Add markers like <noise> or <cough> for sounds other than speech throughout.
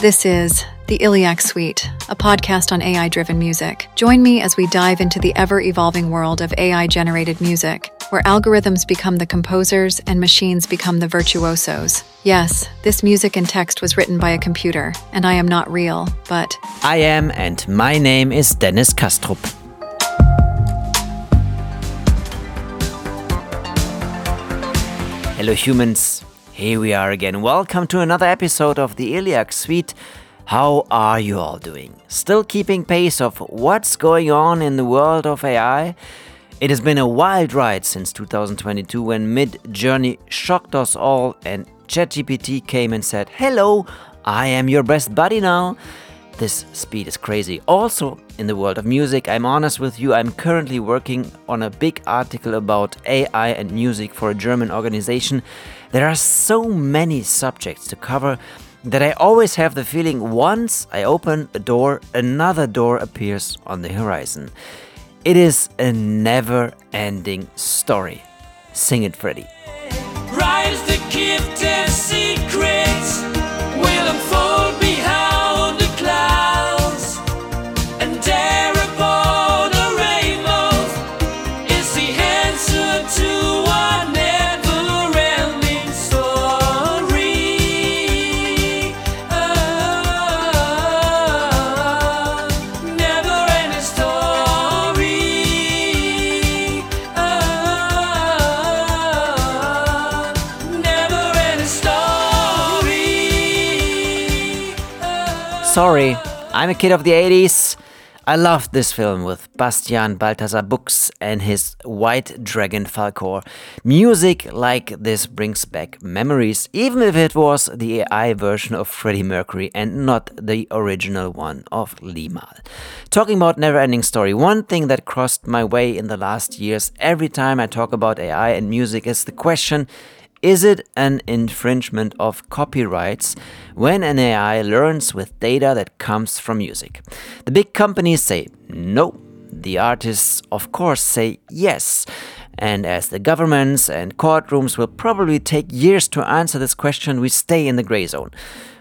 This is the Illiac Suite, a podcast on AI driven music. Join me as we dive into the ever evolving world of AI generated music, where algorithms become the composers and machines become the virtuosos. Yes, this music and text was written by a computer, and I am not real, but. I am, and my name is Dennis Kastrup. Hello, humans. Here we are again. Welcome to another episode of the Illiac Suite. How are you all doing? Still keeping pace of what's going on in the world of AI? It has been a wild ride since 2022 when Midjourney shocked us all and ChatGPT came and said, Hello, I am your best buddy now. This speed is crazy. Also, in the world of music, I'm honest with you, I'm currently working on a big article about AI and music for a German organization. There are so many subjects to cover that I always have the feeling once I open a door, another door appears on the horizon. It is a never ending story. Sing it, Freddy. Sorry, I'm a kid of the 80s. I loved this film with Bastian Balthasar Bux and his White Dragon Falkor. Music like this brings back memories, even if it was the AI version of Freddie Mercury and not the original one of Limahl. Talking about Neverending Story, one thing that crossed my way in the last years every time I talk about AI and music is the question is it an infringement of copyrights when an AI learns with data that comes from music? The big companies say no. The artists, of course, say yes. And as the governments and courtrooms will probably take years to answer this question, we stay in the gray zone.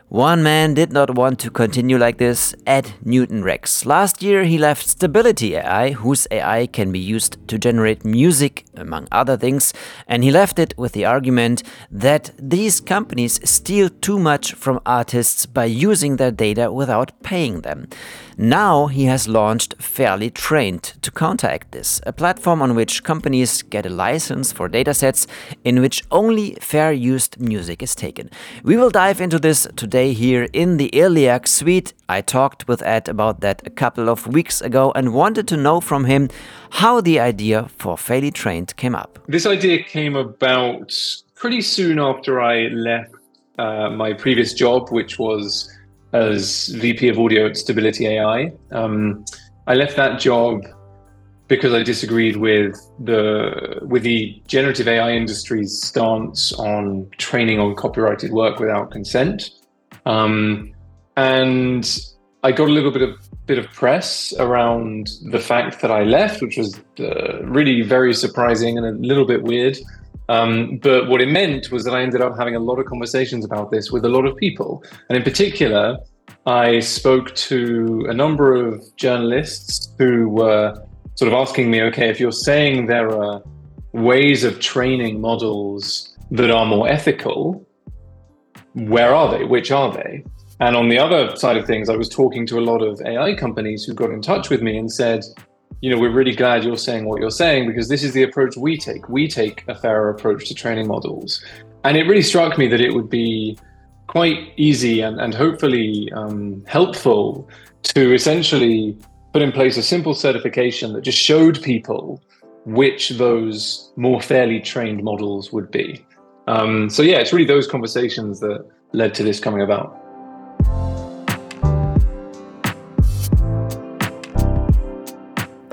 One man did not want to continue like this, Ed Newton Rex. Last year, he left Stability AI, whose AI can be used to generate music, among other things, and he left it with the argument that these companies steal too much from artists by using their data without paying them. Now he has launched Fairly Trained to counteract this, a platform on which companies get a license for datasets in which only fair used music is taken. We will dive into this today here in the Illiac Suite. I talked with Ed about that a couple of weeks ago and wanted to know from him how the idea for Fairly Trained came up. This idea came about pretty soon after I left uh, my previous job, which was as VP of Audio at Stability AI. Um, I left that job because I disagreed with the with the generative AI industry's stance on training on copyrighted work without consent, um, and I got a little bit of bit of press around the fact that I left, which was uh, really very surprising and a little bit weird. Um, but what it meant was that I ended up having a lot of conversations about this with a lot of people. And in particular, I spoke to a number of journalists who were sort of asking me, okay, if you're saying there are ways of training models that are more ethical, where are they? Which are they? And on the other side of things, I was talking to a lot of AI companies who got in touch with me and said, you know, we're really glad you're saying what you're saying because this is the approach we take. We take a fairer approach to training models. And it really struck me that it would be quite easy and, and hopefully um, helpful to essentially put in place a simple certification that just showed people which those more fairly trained models would be. Um, so, yeah, it's really those conversations that led to this coming about.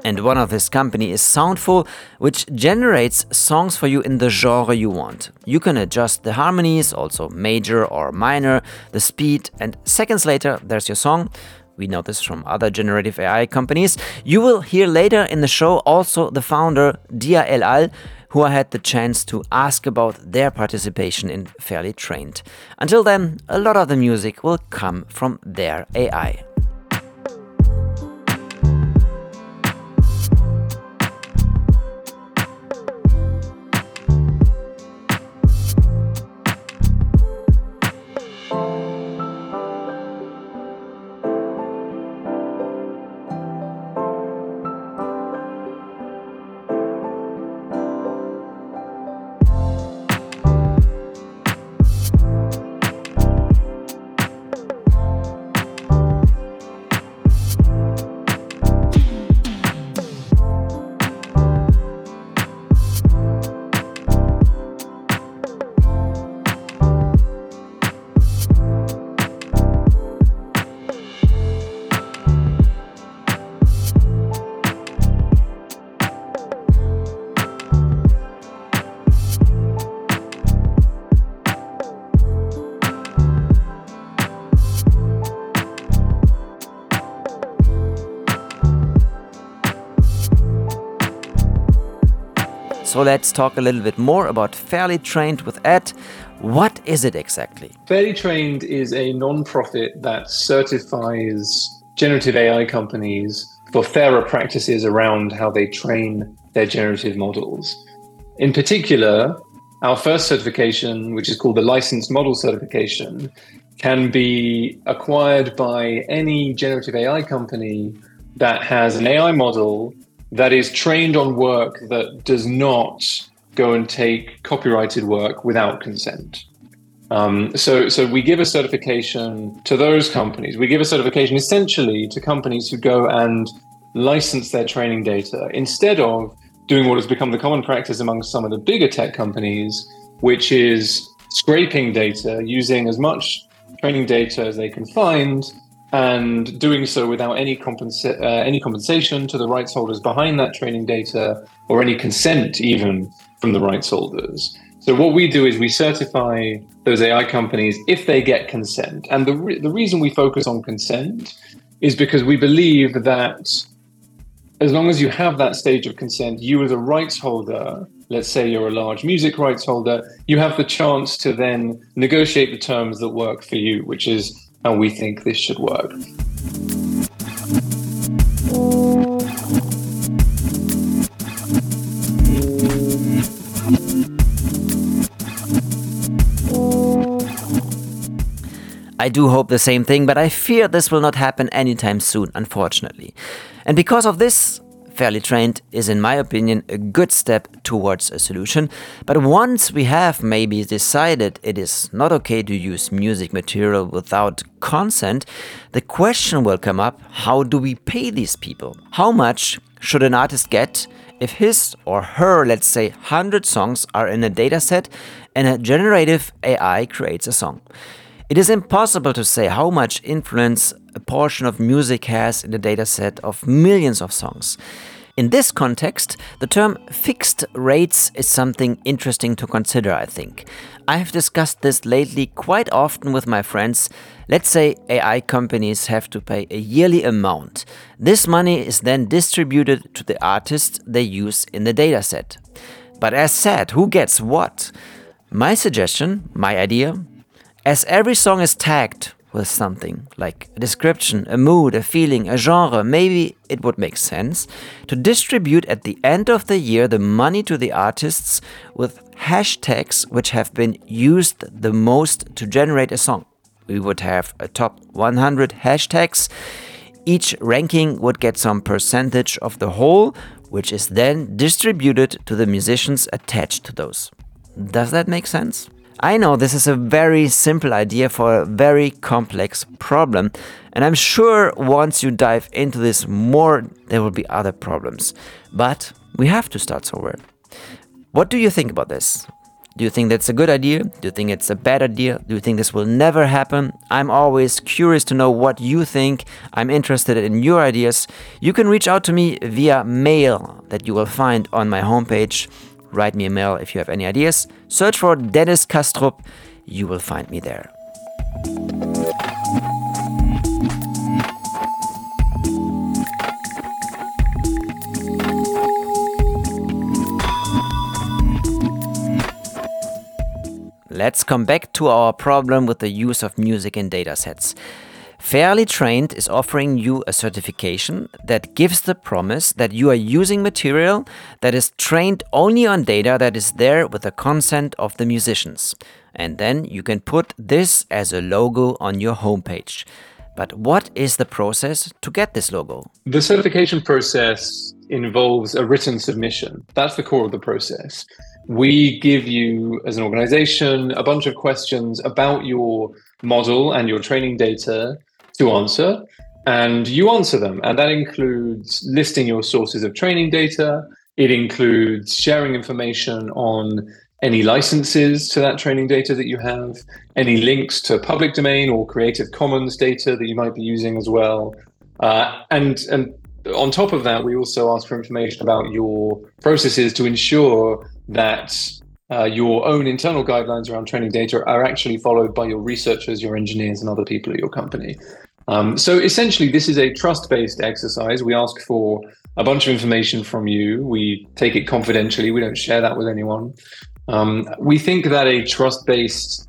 and one of this company is Soundful, which generates songs for you in the genre you want. You can adjust the harmonies, also major or minor, the speed, and seconds later, there's your song. We know this from other generative AI companies. You will hear later in the show also the founder, Diaa El All, who I had the chance to ask about their participation in Fairly Trained. Until then, a lot of the music will come from their AI. So let's talk a little bit more about Fairly Trained with Ed. What is it exactly? Fairly Trained is a non-profit that certifies generative AI companies for fairer practices around how they train their generative models. In particular, our first certification, which is called the licensed model certification, can be acquired by any generative AI company that has an AI model that is trained on work that does not go and take copyrighted work without consent. Um, so, so we give a certification to those companies. We give a certification essentially to companies who go and license their training data instead of doing what has become the common practice among some of the bigger tech companies, which is scraping data using as much training data as they can find and doing so without any, compensa- uh, any compensation to the rights holders behind that training data or any consent even from the rights holders. So what we do is we certify those AI companies if they get consent. And the, re- the reason we focus on consent is because we believe that as long as you have that stage of consent, you as a rights holder, let's say you're a large music rights holder, you have the chance to then negotiate the terms that work for you, which is how we think this should work. I do hope the same thing, but I fear this will not happen anytime soon, unfortunately. And because of this, Fairly Trained is, in my opinion, a good step towards a solution. But once we have maybe decided it is not okay to use music material without consent, the question will come up how do we pay these people? How much should an artist get if his or her, let's say, 100 songs are in a dataset and a generative AI creates a song? It is impossible to say how much influence a portion of music has in the dataset of millions of songs. In this context, the term fixed rates is something interesting to consider, I think. I have discussed this lately quite often with my friends. Let's say AI companies have to pay a yearly amount. This money is then distributed to the artists they use in the dataset. But as said, who gets what? My suggestion, my idea, as every song is tagged with something like a description, a mood, a feeling, a genre, maybe it would make sense to distribute at the end of the year the money to the artists with hashtags which have been used the most to generate a song. We would have a top 100 hashtags. Each ranking would get some percentage of the whole, which is then distributed to the musicians attached to those. Does that make sense? I know this is a very simple idea for a very complex problem, and I'm sure once you dive into this more, there will be other problems. But we have to start somewhere. What do you think about this? Do you think that's a good idea? Do you think it's a bad idea? Do you think this will never happen? I'm always curious to know what you think. I'm interested in your ideas. You can reach out to me via mail that you will find on my homepage Write me a mail if you have any ideas. Search for Dennis Kastrup. You will find me there. Let's come back to our problem with the use of music in datasets. Fairly Trained is offering you a certification that gives the promise that you are using material that is trained only on data that is there with the consent of the musicians. And then you can put this as a logo on your homepage. But what is the process to get this logo? The certification process involves a written submission. That's the core of the process. We give you, as an organization, a bunch of questions about your model and your training data to answer, and you answer them. And that includes listing your sources of training data. It includes sharing information on any licenses to that training data that you have, any links to public domain or Creative Commons data that you might be using as well. Uh, and and on top of that, we also ask for information about your processes to ensure that uh, your own internal guidelines around training data are actually followed by your researchers, your engineers, and other people at your company. Um, so essentially, this is a trust-based exercise. We ask for a bunch of information from you. We take it confidentially. We don't share that with anyone. Um, we think that a trust-based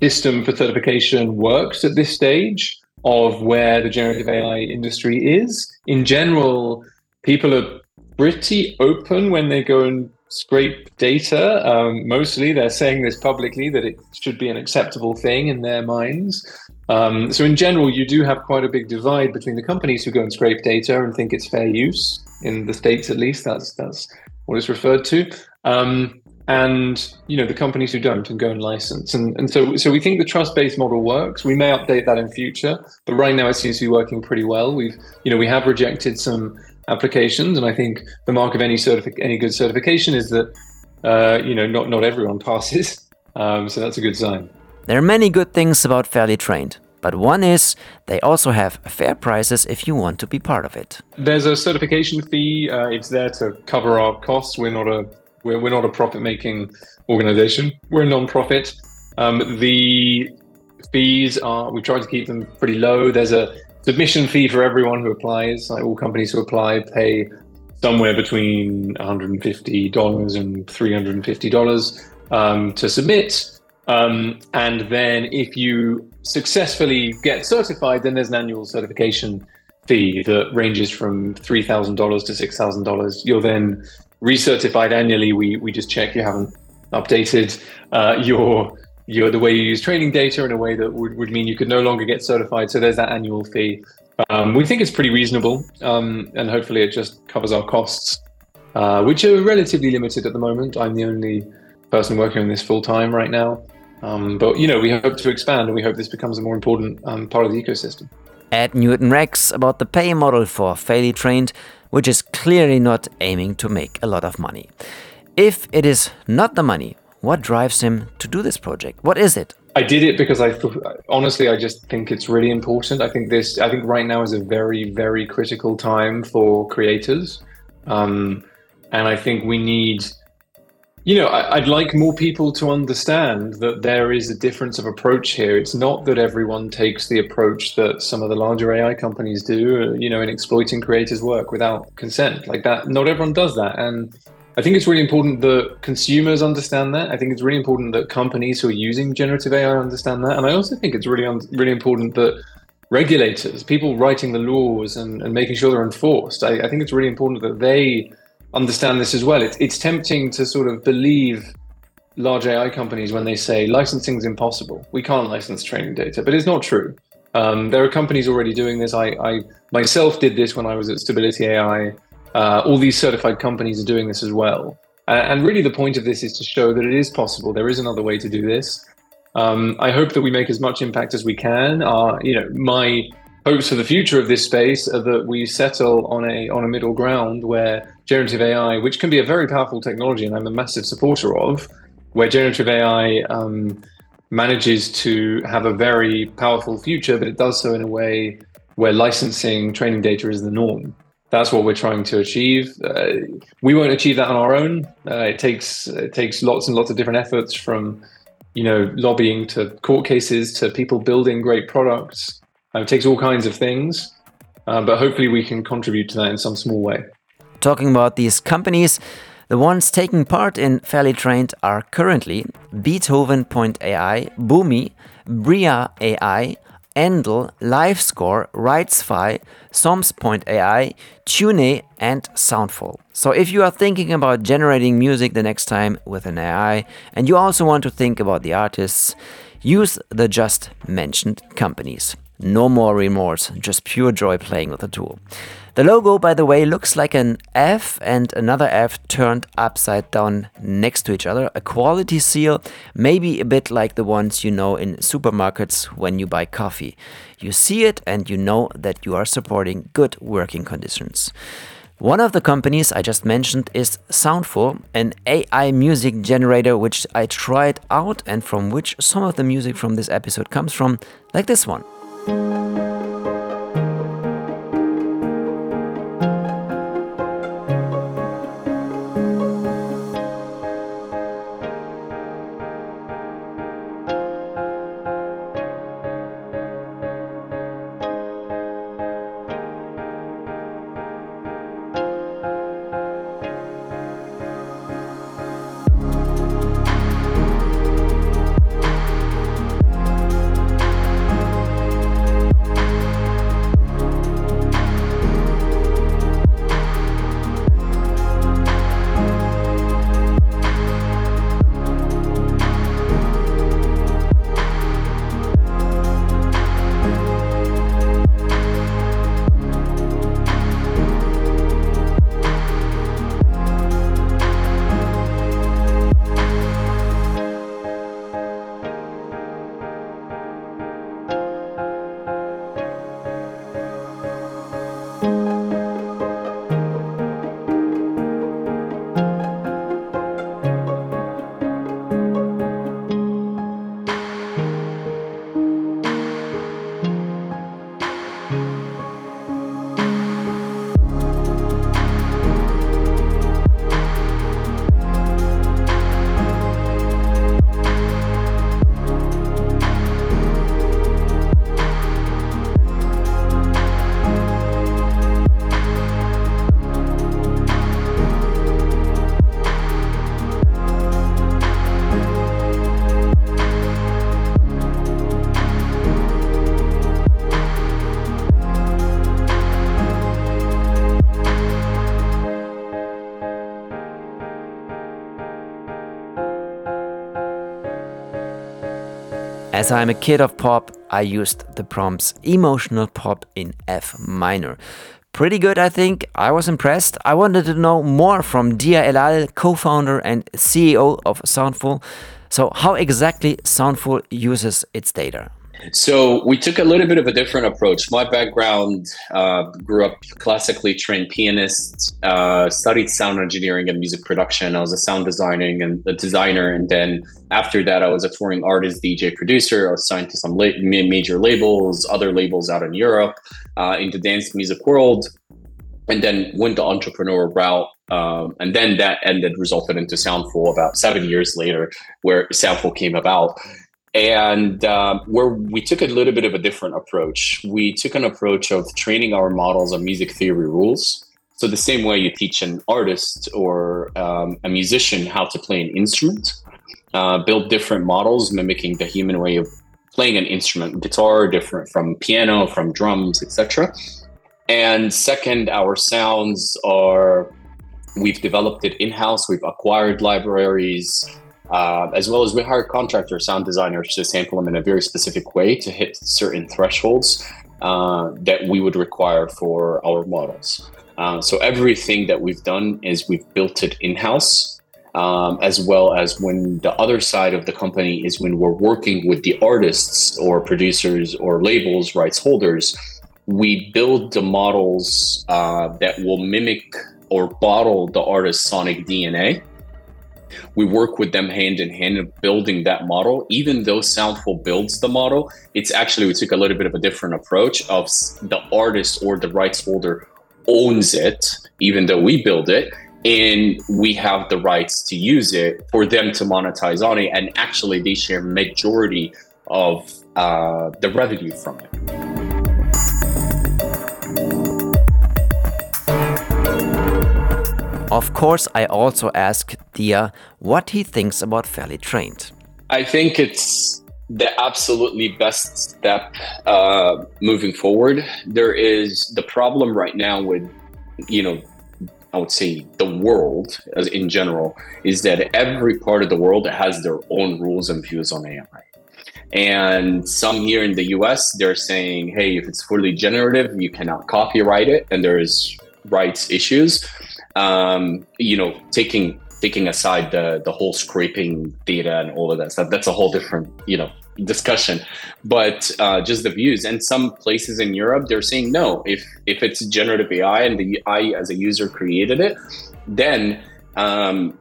system for certification works at this stage of where the generative AI industry is. In general, people are pretty open when they go and scrape data. Um, mostly, they're saying this publicly that it should be an acceptable thing in their minds. Um, so, in general, you do have quite a big divide between the companies who go and scrape data and think it's fair use. In the states, at least, that's that's what it's referred to. Um, and you know the companies who don't and go and license and, and so so we think the trust-based model works we may update that in future but right now it seems to be working pretty well we've you know we have rejected some applications and i think the mark of any certific any good certification is that uh, you know not not everyone <laughs> passes um, so that's a good sign there are many good things about fairly trained but one is they also have fair prices if you want to be part of it. There's a certification fee. Uh, it's there to cover our costs. We're not a we're, we're not a profit making organization. We're a non-profit. Um, the fees are, we try to keep them pretty low. There's a submission fee for everyone who applies. Like all companies who apply pay somewhere between $150 and $350 um, to submit. Um, and then if you successfully get certified, then there's an annual certification fee that ranges from $3,000 to $6,000. You're then recertified annually. We we just check you haven't updated uh, your your the way you use training data in a way that would, would mean you could no longer get certified. So there's that annual fee. Um, we think it's pretty reasonable, um, and hopefully it just covers our costs, uh, which are relatively limited at the moment. I'm the only person working on this full time right now. Um, but you know, we hope to expand, and we hope this becomes a more important um, part of the ecosystem. Ed Newton Rex about the pay model for fairly trained which is clearly not aiming to make a lot of money. If it is not the money, what drives him to do this project? What is it? I did it because I honestly I just think it's really important. I think this I think right now is a very very critical time for creators, um, and I think we need you know, I, would like more people to understand that there is a difference of approach here. It's not that everyone takes the approach that some of the larger AI companies do, uh, you know, in exploiting creators' work without consent. Like that, not everyone does that. And I think it's really important that consumers understand that. I think it's really important that companies who are using generative AI understand that. And I also think it's really, really important that regulators, people writing the laws and, and making sure they're enforced, I, I think it's really important that they understand this as well. It's, it's tempting to sort of believe large AI companies when they say licensing is impossible. We can't license training data, but it's not true. Um, there are companies already doing this. I, I, myself did this when I was at Stability AI. Uh, all these certified companies are doing this as well. And really, the point of this is to show that it is possible. There is another way to do this. Um, I hope that we make as much impact as we can. You know, my hopes for the future of this space are that we settle on a on a middle ground where generative AI, which can be a very powerful technology, and I'm a massive supporter of, where generative AI um, manages to have a very powerful future, but it does so in a way where licensing training data is the norm. That's what we're trying to achieve. Uh, we won't achieve that on our own. Uh, it takes it takes lots and lots of different efforts from you know lobbying to court cases to people building great products uh, it takes all kinds of things, uh, but hopefully we can contribute to that in some small way. Talking about these companies, The ones taking part in Fairly Trained are currently Beatoven.ai, Boomy, Bria AI, Endel, LifeScore, Rightsify, Somms.ai, Tune, and Soundful. So if you are thinking about generating music the next time with an AI and you also want to think about the artists, use the just mentioned companies. No more remorse, just pure joy playing with the tool. The logo, by the way, looks like an F and another F turned upside down next to each other. A quality seal, maybe a bit like the ones you know in supermarkets when you buy coffee. You see it and you know that you are supporting good working conditions. One of the companies I just mentioned is Soundful, an AI music generator which I tried out and from which some of the music from this episode comes from, like this one. As I'm a kid of pop, I used the prompts emotional pop in F minor. Pretty good, I think. I was impressed. I wanted to know more from Diaa El All, co founder and CEO of Soundful. So, how exactly Soundful uses its data? So we took a little bit of a different approach. My background uh, grew up classically trained pianist, uh, studied sound engineering and music production. I was a sound designer and a designer, and then after that, I was a touring artist, DJ, producer. I was signed to some la- major labels, other labels out in Europe, uh, in the dance music world, and then went the entrepreneur route. Um, and then that ended, resulted into Soundful about seven years later, where Soundful came about and um, where we took a little bit of a different approach. We took an approach of training our models on music theory rules. So the same way you teach an artist or um, a musician how to play an instrument, uh, build different models mimicking the human way of playing an instrument, guitar different from piano, from drums, etc. And second, our sounds are we've developed it in house. We've acquired libraries uh, as well as we hire contractor sound designers to sample them in a very specific way to hit certain thresholds uh, that we would require for our models. Uh, so everything that we've done is we've built it in-house, um, as well as when the other side of the company is when we're working with the artists or producers or labels, rights holders, we build the models uh, that will mimic or bottle the artist's sonic DNA we work with them hand in hand in building that model. Even though Soundful builds the model, it's actually we took a little bit of a different approach of the artist or the rights holder owns it, even though we build it, and we have the rights to use it for them to monetize on it, and actually they share majority of uh, the revenue from it. Of course, I also asked Diaa what he thinks about Fairly Trained. I think it's the absolutely best step uh, moving forward. There is the problem right now with, you know, I would say the world as in general is that every part of the world has their own rules and views on AI. And some here in the US, they're saying, hey, if it's fully generative, you cannot copyright it, and there's rights issues. Um, you know, taking taking aside the the whole scraping data and all of that stuff, that's a whole different, you know, discussion. But uh, just the views. And some places in Europe, they're saying no. If if it's generative AI and the AI as a user created it, then um,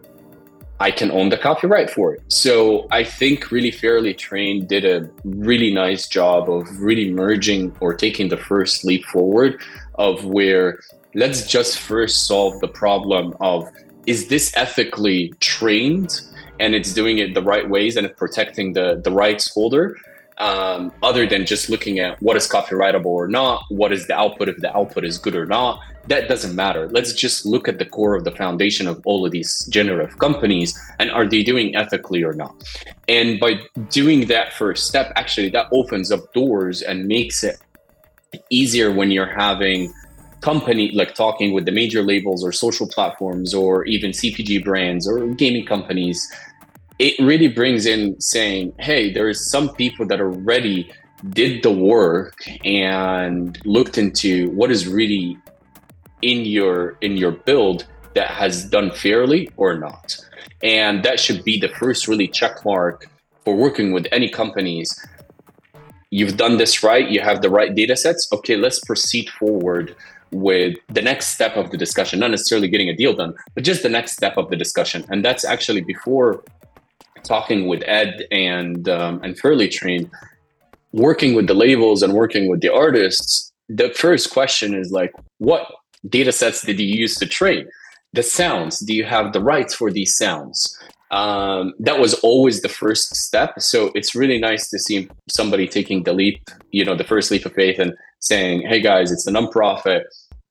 I can own the copyright for it. So I think really fairly trained did a really nice job of really merging or taking the first leap forward of where let's just first solve the problem of is this ethically trained and it's doing it the right ways and it's protecting the the rights holder um, other than just looking at what is copyrightable or not, what is the output, if the output is good or not, that doesn't matter. Let's just look at the core of the foundation of all of these generative companies and are they doing ethically or not? And by doing that first step, actually, that opens up doors and makes it easier when you're having company like talking with the major labels or social platforms or even CPG brands or gaming companies it really brings in saying, hey, there's some people that already did the work and looked into what is really in your in your build that has done fairly or not. And that should be the first really check mark for working with any companies. You've done this right, you have the right data sets. Okay, let's proceed forward with the next step of the discussion, not necessarily getting a deal done, but just the next step of the discussion. And that's actually before talking with Ed and um, and Fairly Trained, working with the labels and working with the artists, the first question is like, what data sets did you use to train? The sounds. Do you have the rights for these sounds? Um, that was always the first step. So it's really nice to see somebody taking the leap, you know, the first leap of faith and saying, "Hey guys, it's a nonprofit.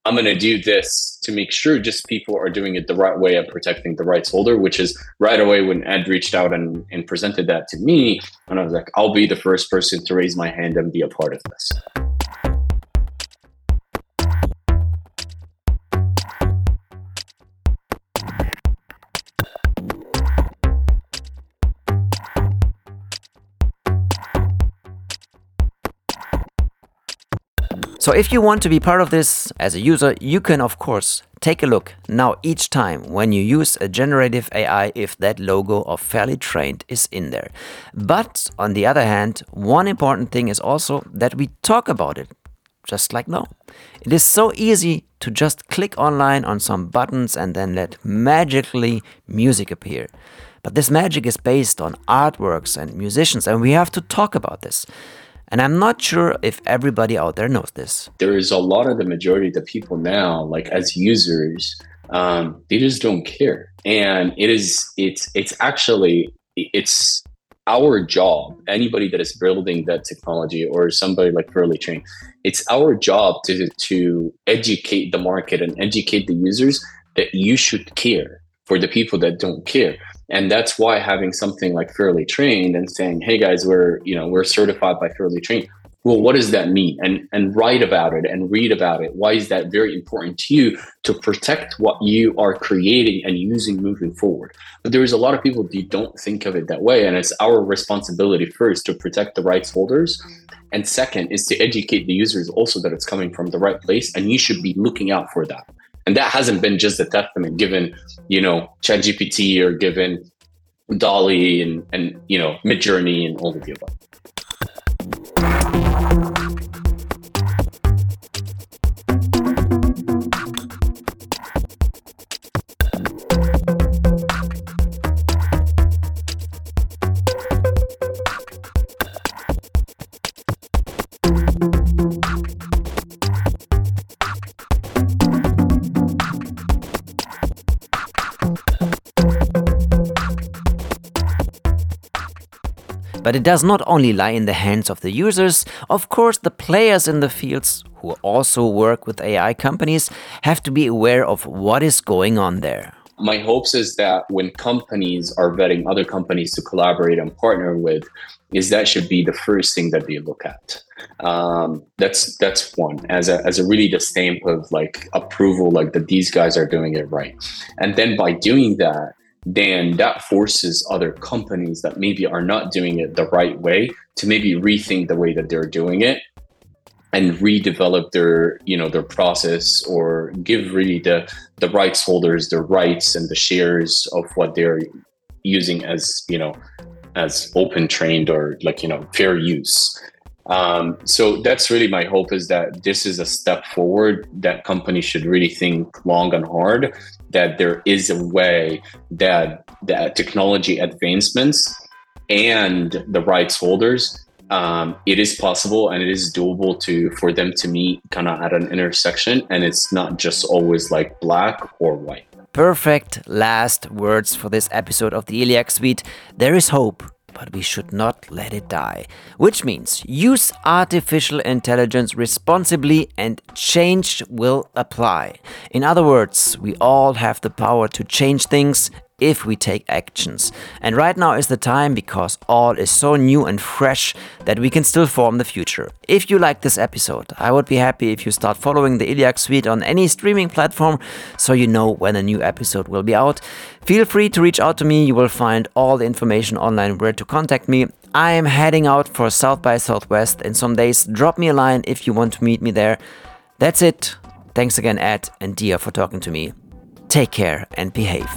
I'm going to do this to make sure just people are doing it the right way and protecting the rights holder, which is right away when Ed reached out and, and presented that to me. And I was like, I'll be the first person to raise my hand and be a part of this. So if you want to be part of this as a user, you can of course take a look now each time when you use a generative AI if that logo of fairly trained is in there. But on the other hand, one important thing is also that we talk about it just like now. It is so easy to just click online on some buttons and then let magically music appear. But this magic is based on artworks and musicians, and we have to talk about this. And I'm not sure if everybody out there knows this. There is a lot of the majority of the people now, like as users, um, they just don't care. And it is, it's, it's actually, it's our job, anybody that is building that technology or somebody like Fairly Train, it's our job to, to educate the market and educate the users that you should care for the people that don't care and that's why having something like fairly trained and saying hey guys we're you know we're certified by fairly trained. Well what does that mean? And and write about it and read about it. Why is that very important to you to protect what you are creating and using moving forward? But there is a lot of people who don't think of it that way and it's our responsibility first to protect the rights holders. Mm-hmm. And second is to educate the users also that it's coming from the right place and you should be looking out for that and that hasn't been just a testament given, you know, ChatGPT or given DALL-E and, and you know, Midjourney and all of the above. But it does not only lie in the hands of the users, of course, the players in the fields who also work with AI companies have to be aware of what is going on there. My hopes is that when companies are vetting other companies to collaborate and partner with, is that should be the first thing that they look at. Um, that's that's one as a as a really the stamp of like approval, like that these guys are doing it right. And then by doing that, then that forces other companies that maybe are not doing it the right way to maybe rethink the way that they're doing it and redevelop their you know their process or give really the the rights holders the rights and the shares of what they're using as you know as open trained or like you know fair use. Um, so that's really my hope is that this is a step forward that companies should really think long and hard that there is a way that that technology advancements and the rights holders um, it is possible and it is doable to for them to meet kind of at an intersection and it's not just always like black or white. Perfect last words for this episode of the Illiac Suite. There is hope but we should not let it die. Which means use artificial intelligence responsibly and change will apply. In other words, we all have the power to change things if we take actions. And right now is the time because all is so new and fresh that we can still form the future. If you like this episode, I would be happy if you start following the Illiac Suite on any streaming platform so you know when a new episode will be out. Feel free to reach out to me, you will find all the information online where to contact me. I am heading out for South by Southwest in some days. Drop me a line if you want to meet me there. That's it. Thanks again, Ed and Diaa, for talking to me. Take care and behave.